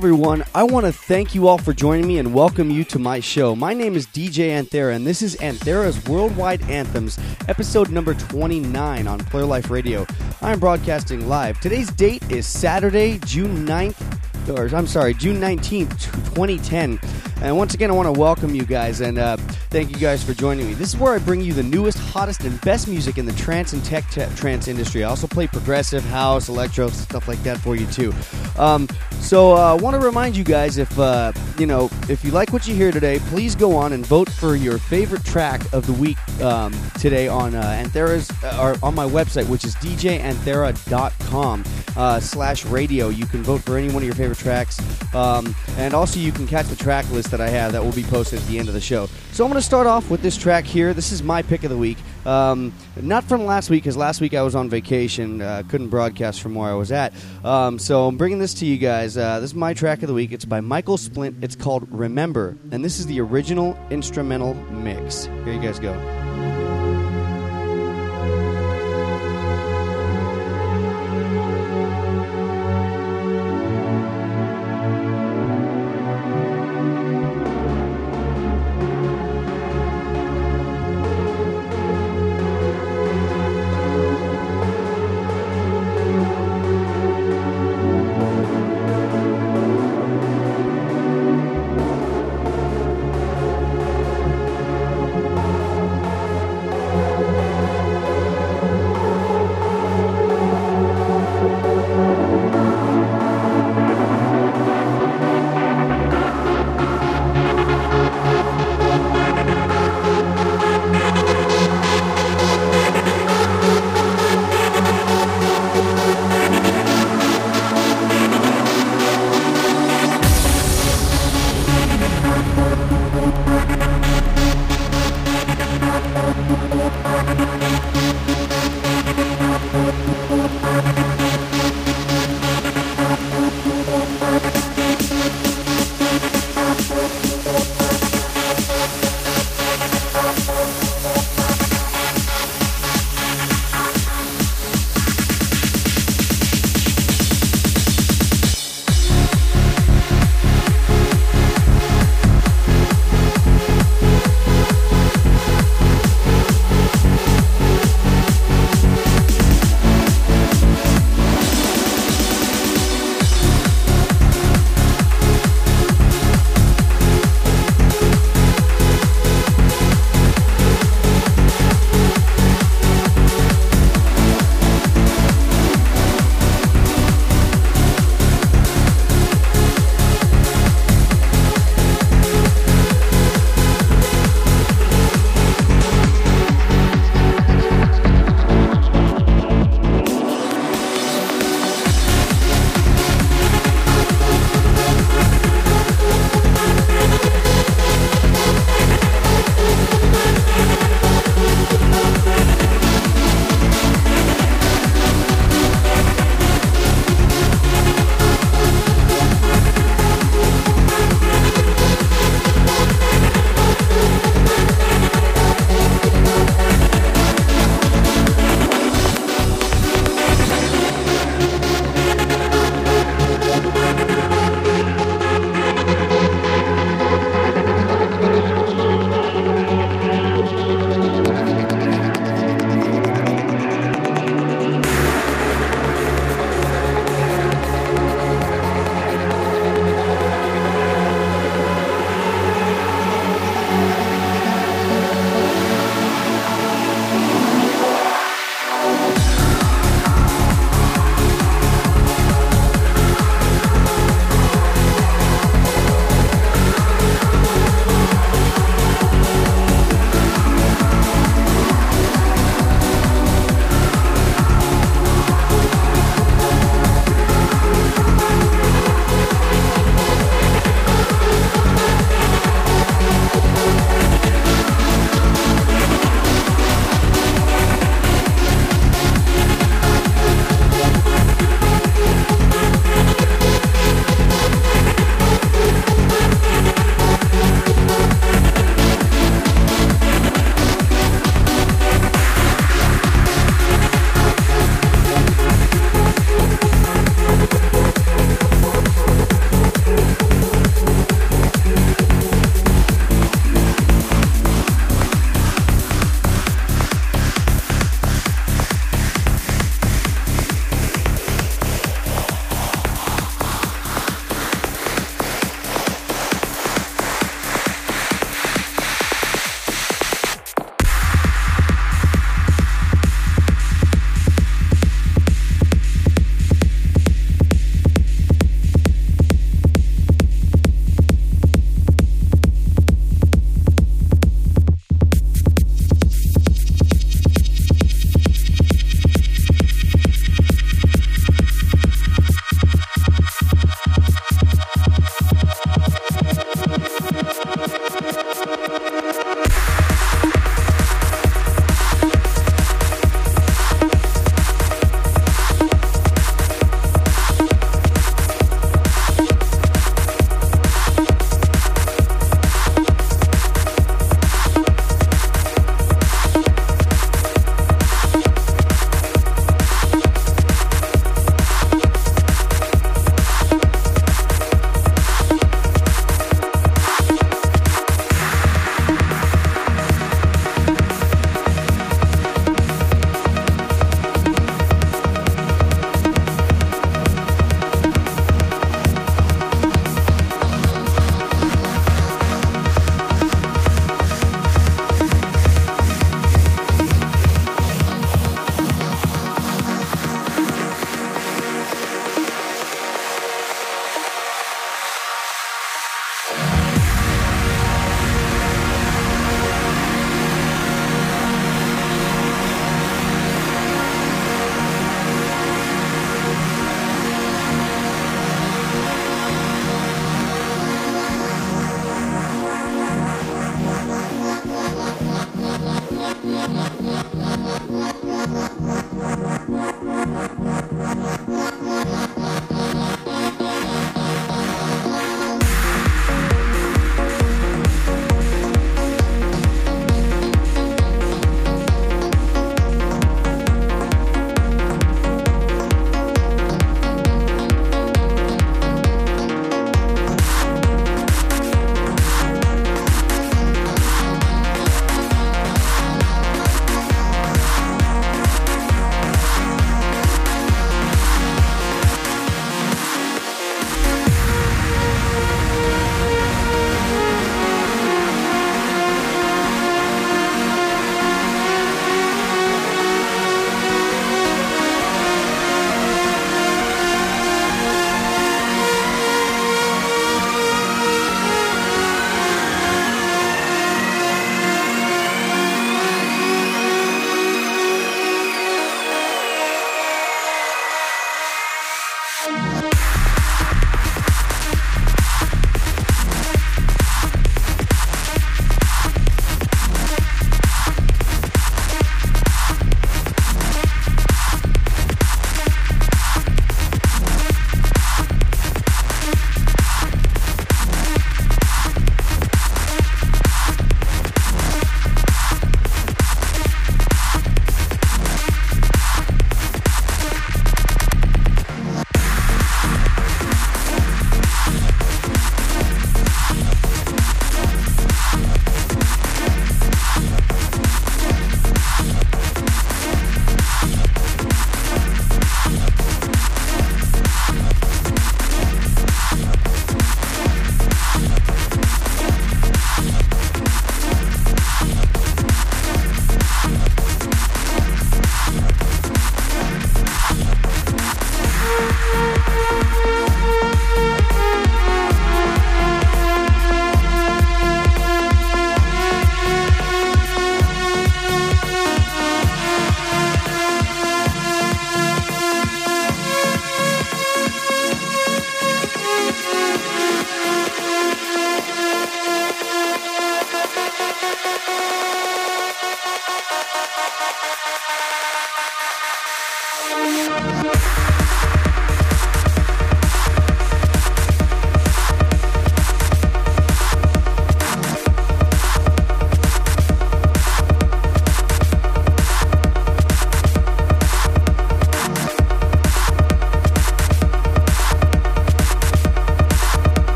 Everyone. I want to thank you all for joining me and welcome you to my show. My name is DJ Anthera, and this is Anthera's Worldwide Anthems, episode number 29 on Player Life Radio. I am broadcasting live. Today's date is Saturday, June 9th, or I'm sorry, June 19th, 2010. And once again, I want to welcome you guys and uh, thank you guys for joining me. This is where I bring you the newest, hottest, and best music in the trance and tech te- trance industry. I also play progressive house, electro, stuff like that for you too. Um, so uh, I want to remind you guys if uh, you know if you like what you hear today, please go on and vote for your favorite track of the week um, today on uh, Anthera's or on my website, which is djanthera.com uh, slash radio. You can vote for any one of your favorite tracks, um, and also you can catch the track list that I have that will be posted at the end of the show. So I'm going to start off with this track here. This is my pick of the week. Um, not from last week, because last week I was on vacation, uh, couldn't broadcast from where I was at. Um, so I'm bringing this to you guys. Uh, this is my track of the week. It's by Michael Splint. It's called Remember, and this is the original instrumental mix. Here you guys go.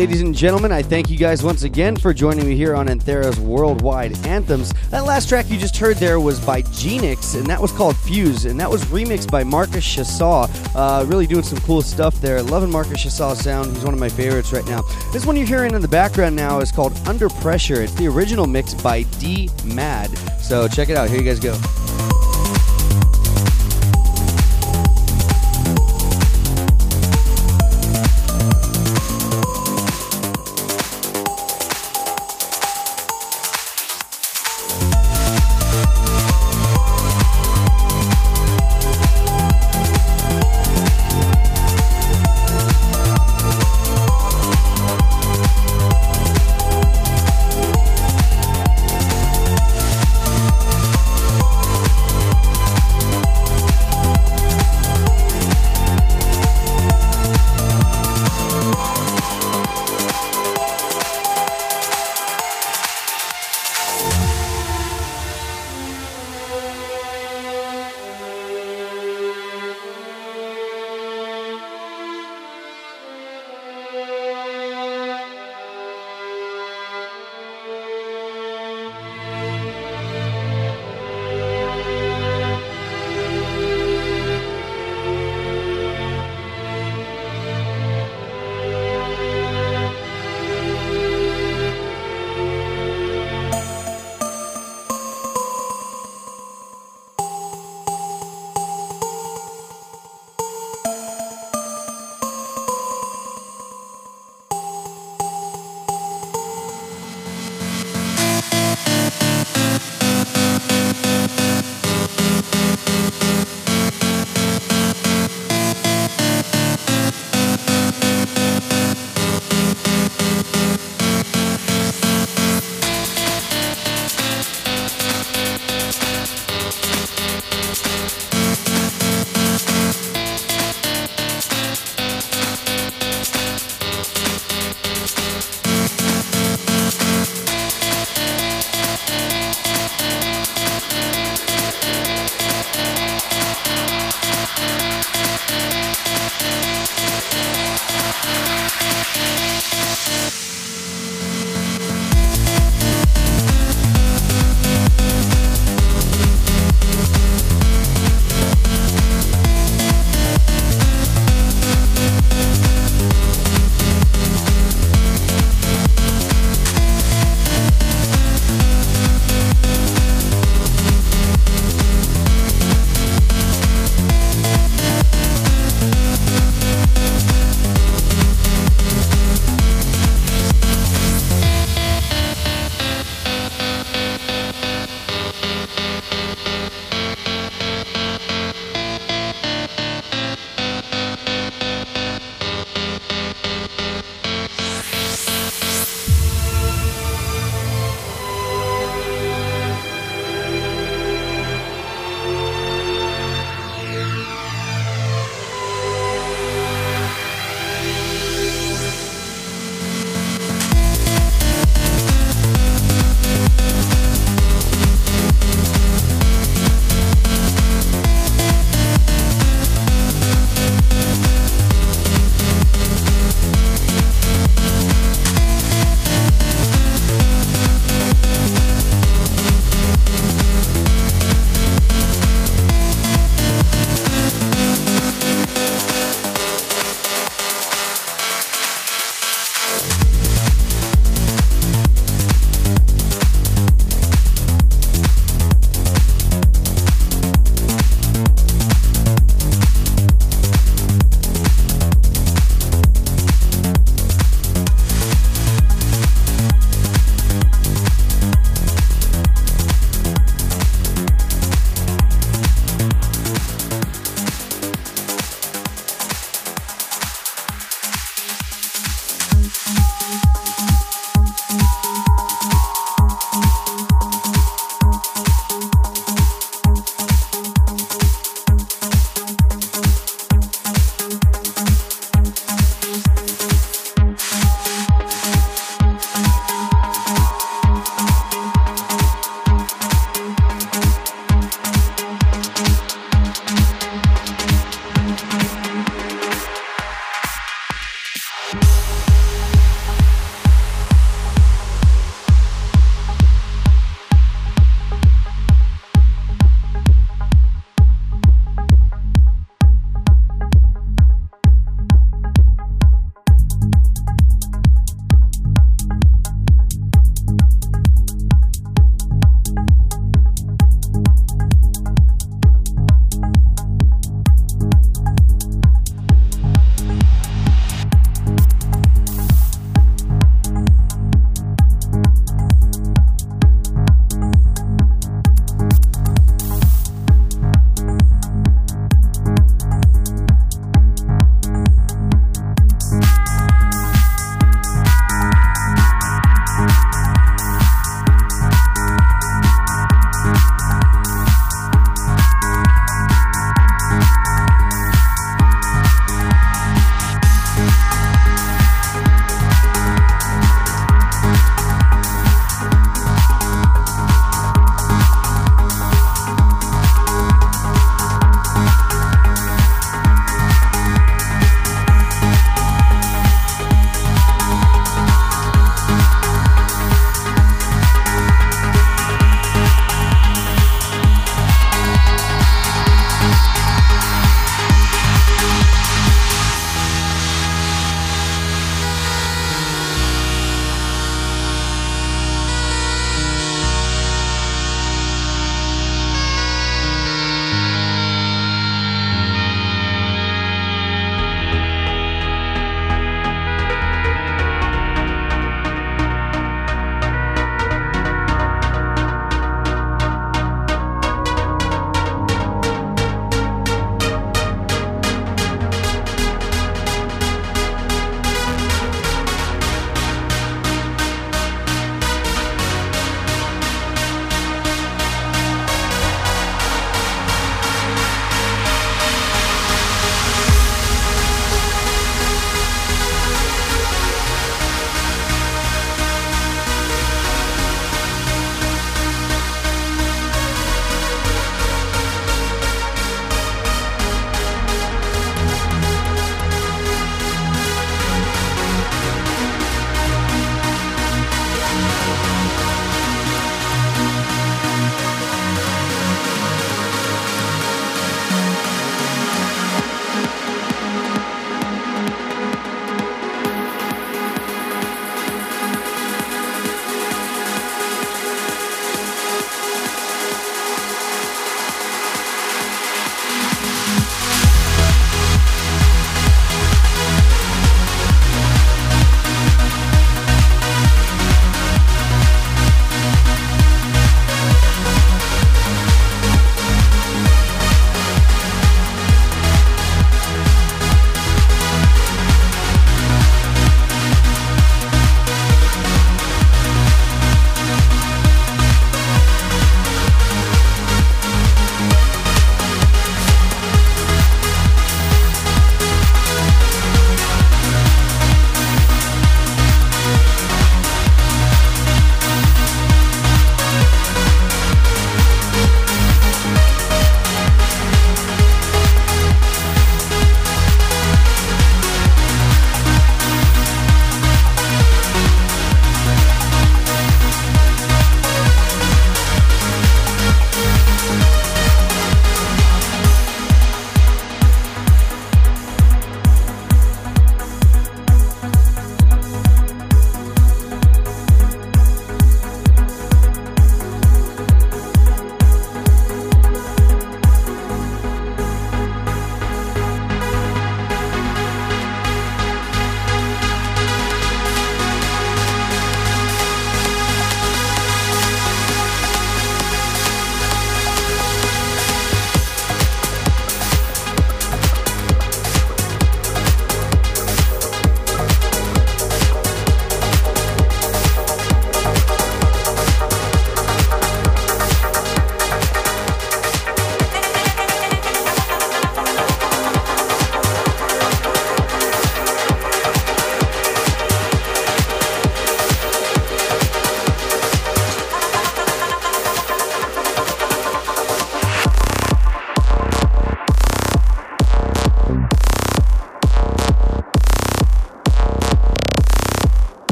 Ladies and gentlemen, I thank you guys once again for joining me here on Anthera's Worldwide Anthems. That last track you just heard there was by Genix, and that was called Fuse, and that was remixed by Marcus Schössow. Uh, really doing some cool stuff there. Loving Marcus Schössow's sound. He's one of my favorites right now. This one you're hearing in the background now is called Under Pressure. It's the original mix by D Mad. So check it out. Here you guys go.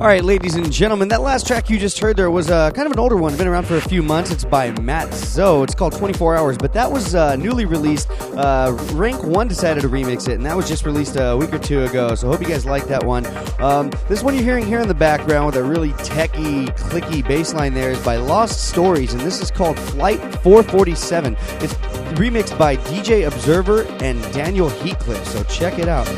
All right, ladies and gentlemen, that last track you just heard there was uh, kind of an older one, been around for a few months. It's by Matt Zo. It's called 24 Hours, but that was uh, newly released. Uh, Rank 1 decided to remix it, and that was just released a week or two ago, so hope you guys like that one. Um, this one you're hearing here in the background with a really techy, clicky bass line there is by Lost Stories, and this is called Flight 447. It's remixed by DJ Observer and Daniel Heatcliff, so check it out.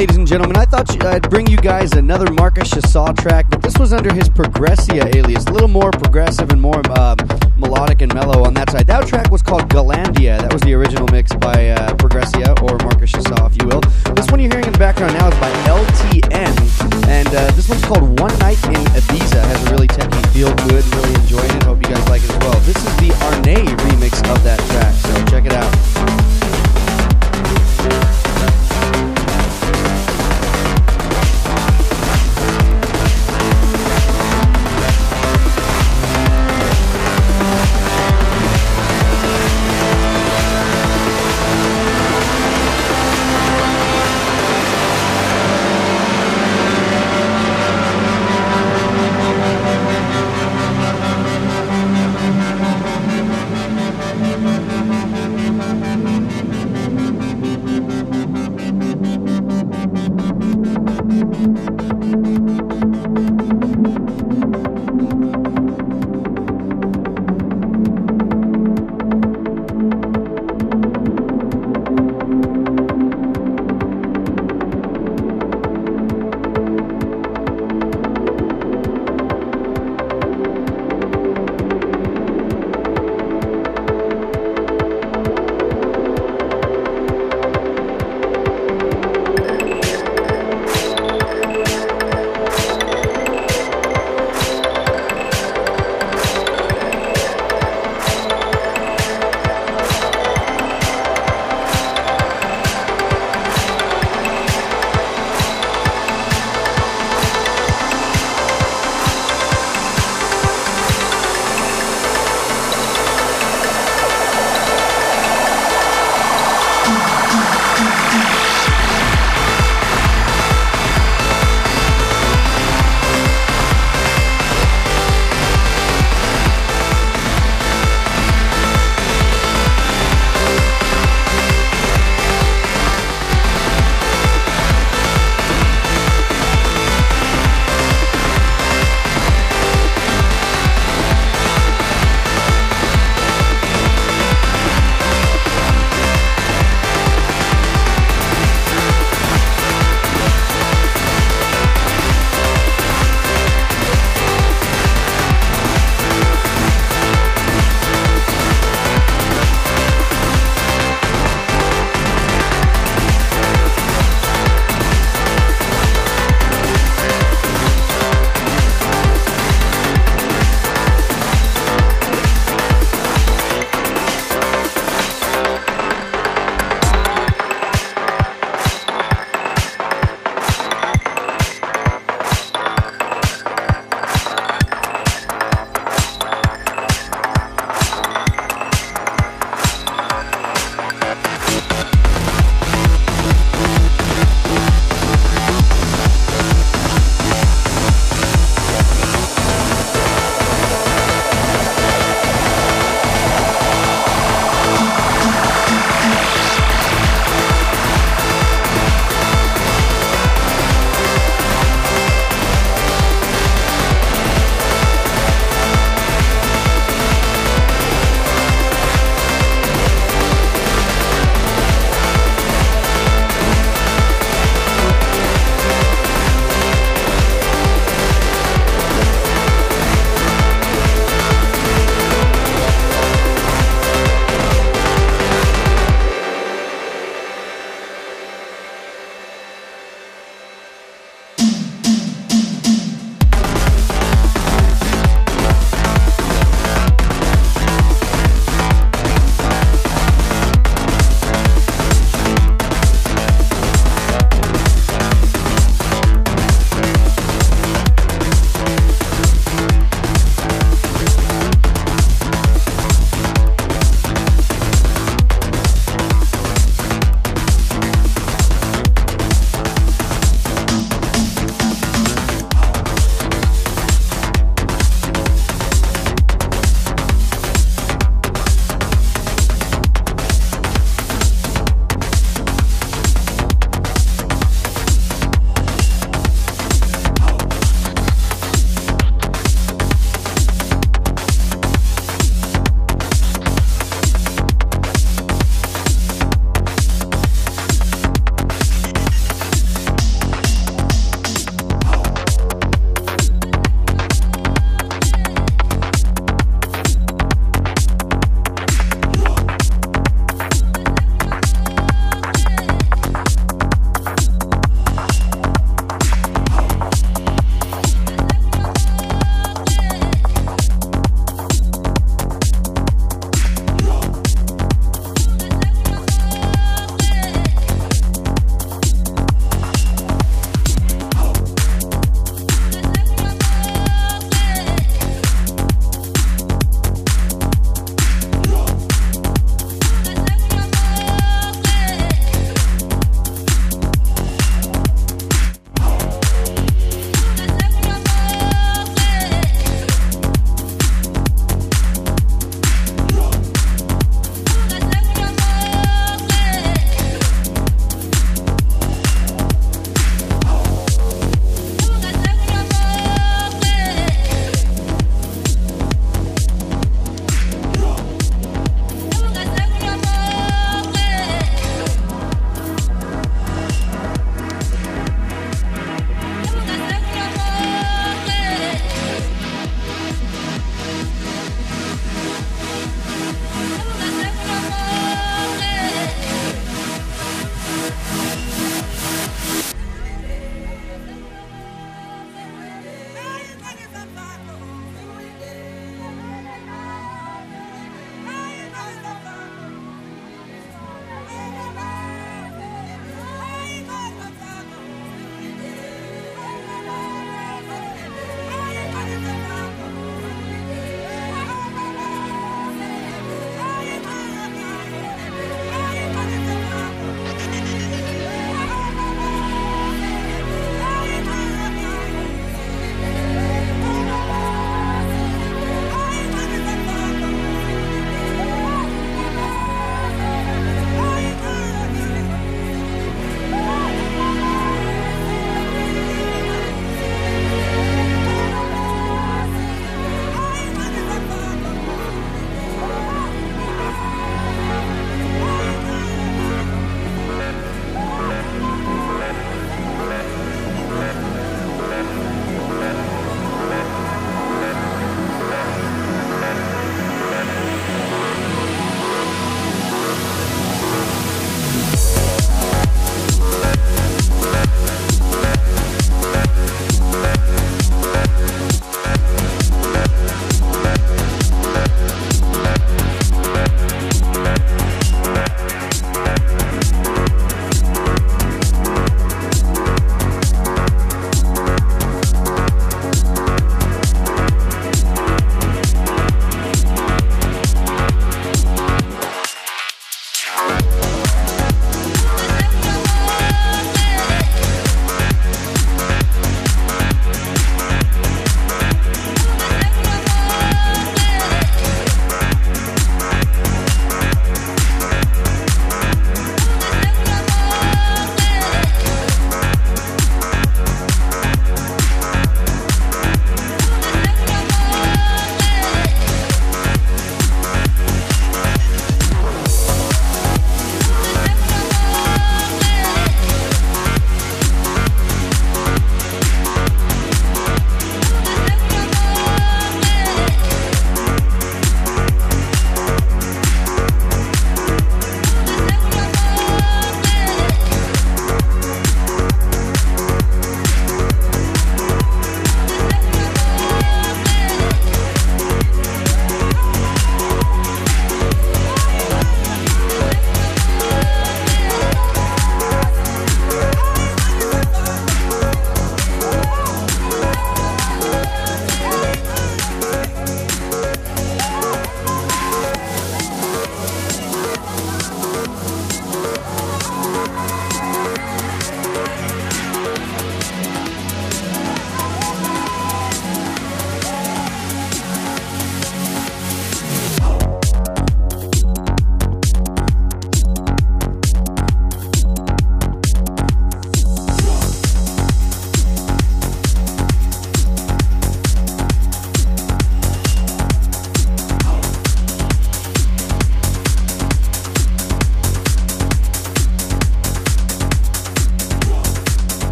Gentlemen, I thought I'd bring you guys another Marcus Schössow track, but this was under his Progressia alias, a little more progressive and more uh, melodic and mellow on that side. That track was called Galandia. That was the original mix by uh, Progressia, or Marcus Schössow, if you will. This one you're hearing in the background now is by LTN, and uh, this one's called One Night in Ibiza. Has a really techy feel it, really enjoying it. Hope you guys like it as well. This is the Arne remix of that track, so check it out.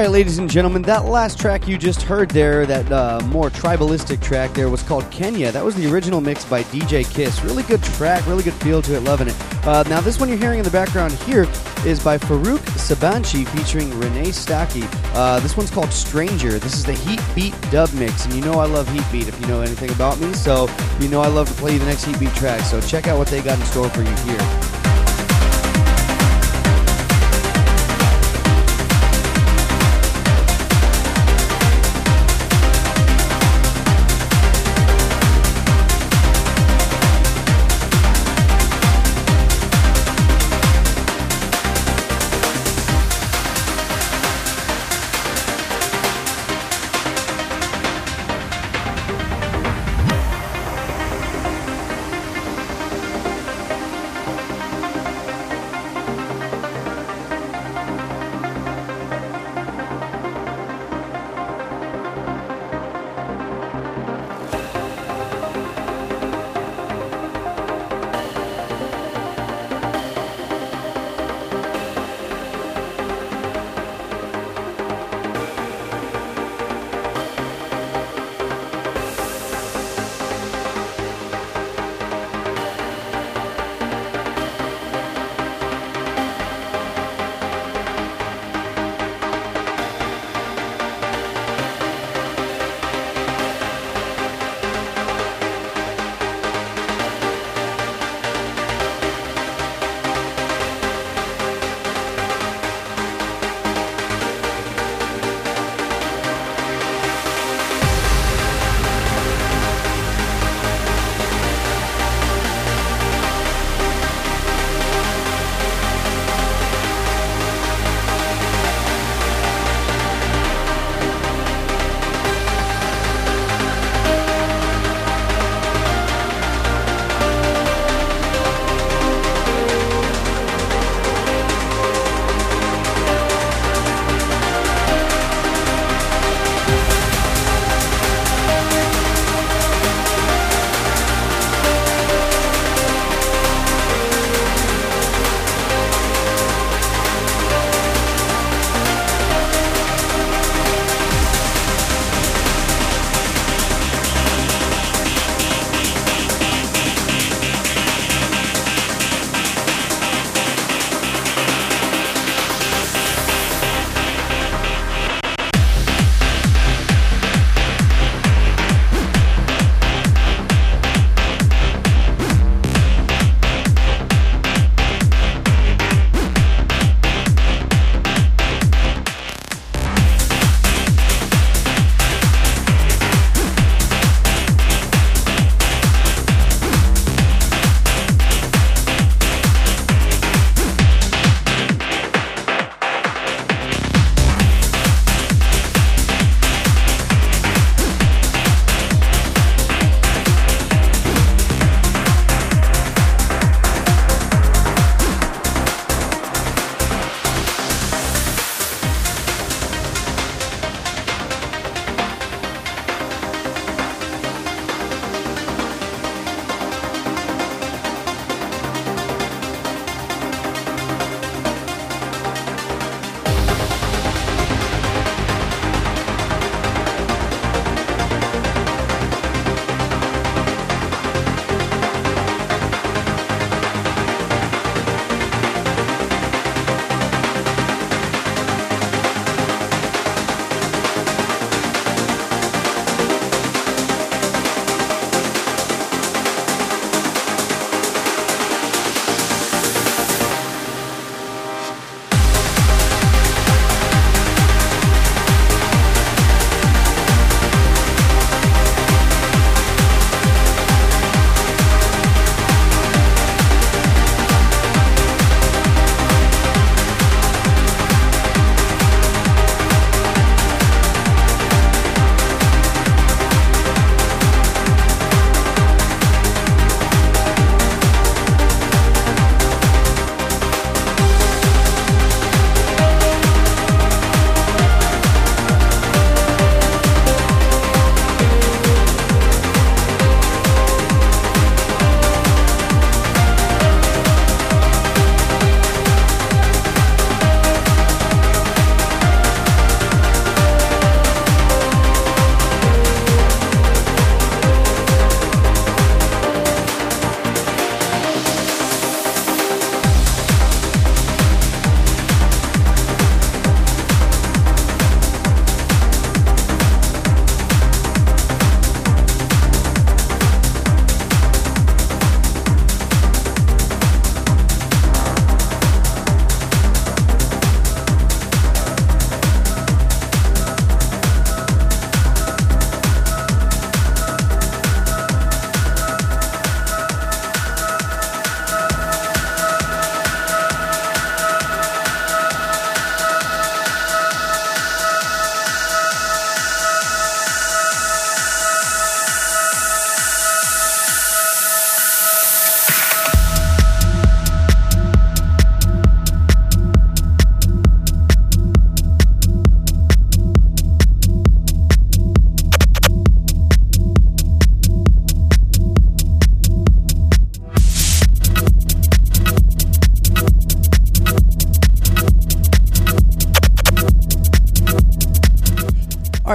Right, ladies and gentlemen, that last track you just heard there, that uh, more tribalistic track there, was called Kenya. That was the original mix by DJ Kiss. Really good track, really good feel to it, loving it. Uh, now, this one you're hearing in the background here is by Faruk Sabanci featuring Renee Stacky. Uh, this one's called Stranger. This is the Heat Beat dub mix, and you know I love Heatbeat if you know anything about me, so you know I love to play you the next Heatbeat track. So check out what they got in store for you here.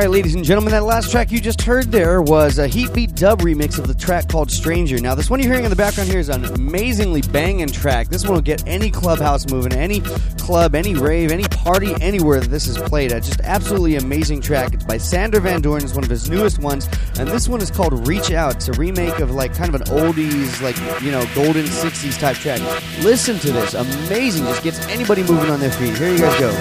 Right, ladies and gentlemen, that last track you just heard there was a Heatbeat dub remix of the track called Stranger. Now, this one you're hearing in the background here is an amazingly banging track. This one will get any clubhouse moving, any club, any rave, any party, anywhere that this is played at. Just absolutely amazing track. It's by Sander Van Doorn. It's one of his newest ones, and this one is called Reach Out. It's a remake of like kind of an oldies, like you know, golden '60s type track. Listen to this, amazing. Just gets anybody moving on their feet. Here you guys go.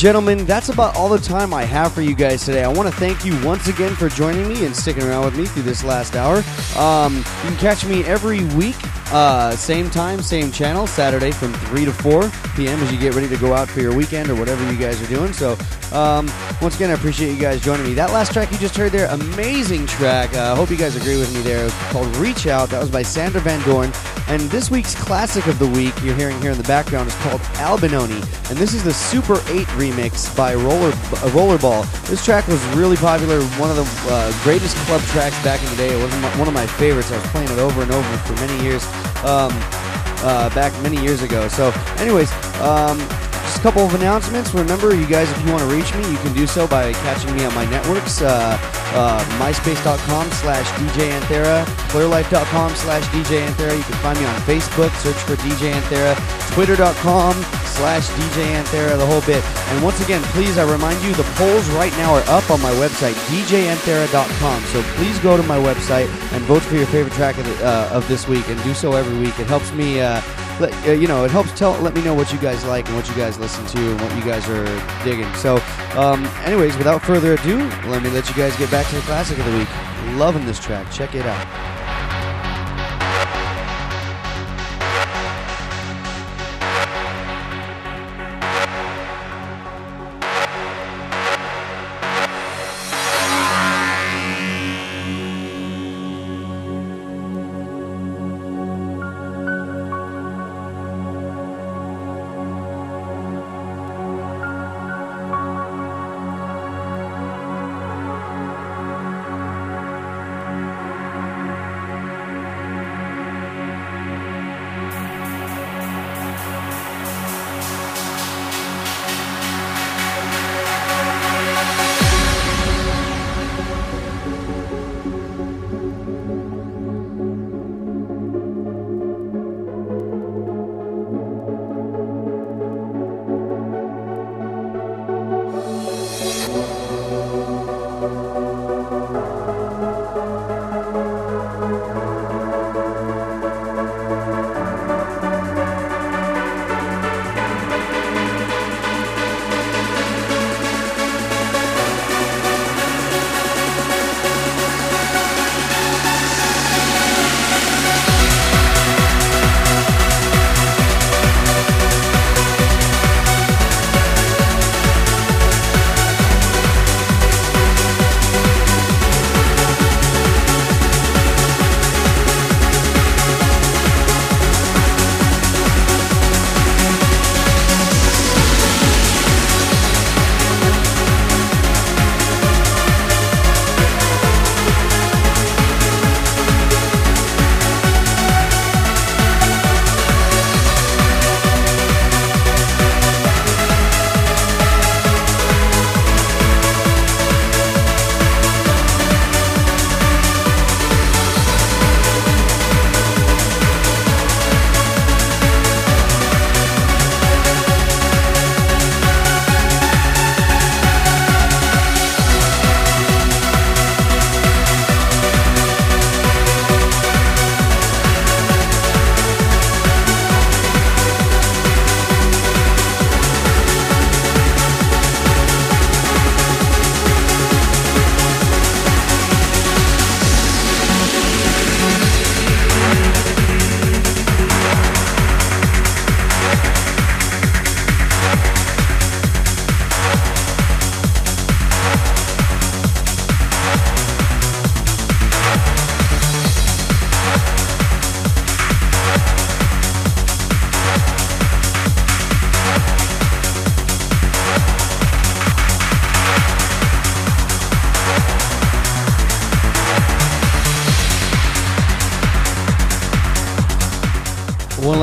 Gentlemen, that's about all the time I have for you guys today. I want to thank you once again for joining me and sticking around with me through this last hour. Um, you can catch me every week, uh, same time, same channel, Saturday from 3 to 4 p.m. as you get ready to go out for your weekend or whatever you guys are doing. So, um, once again, I appreciate you guys joining me. That last track you just heard there, amazing track. I uh, hope you guys agree with me there. It's called Reach Out. That was by Sander Van Doorn. And this week's classic of the week you're hearing here in the background is called Albinoni. And this is the Super 8 remix by Roller uh, Rollerball. This track was really popular, one of the uh, greatest club tracks back in the day. It was one of my favorites. I was playing it over and over for many years. um, uh, back many years ago. So, anyways, um, just a couple of announcements. Remember, you guys, if you want to reach me, you can do so by catching me on my networks. Uh, uh, myspace.com slash DJ Anthera, clearlife.com slash DJ Anthera. You can find me on Facebook, search for DJ Anthera, twitter.com slash DJ Anthera, the whole bit. And once again, please, I remind you, the polls right now are up on my website, djanthera.com. So please go to my website and vote for your favorite track of, the, uh, of this week and do so every week. It helps me, uh, let, uh, you know, it helps tell, let me know what you guys like and what you guys listen to and what you guys are digging. So, um, anyways, without further ado, let me let you guys get back to the classic of the week. Loving this track. Check it out.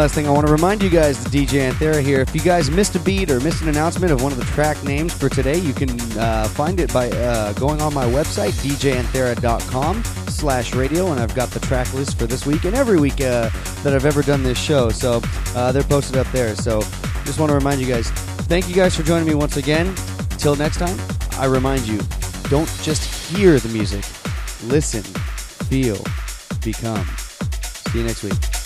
Last thing I want to remind you guys, the DJ Anthera here. If you guys missed a beat or missed an announcement of one of the track names for today, you can uh, find it by uh, going on my website, djanthera.com slash radio, and I've got the track list for this week and every week uh, that I've ever done this show. So uh, they're posted up there. So just want to remind you guys, thank you guys for joining me once again. Till next time, I remind you, don't just hear the music, listen, feel, become. See you next week.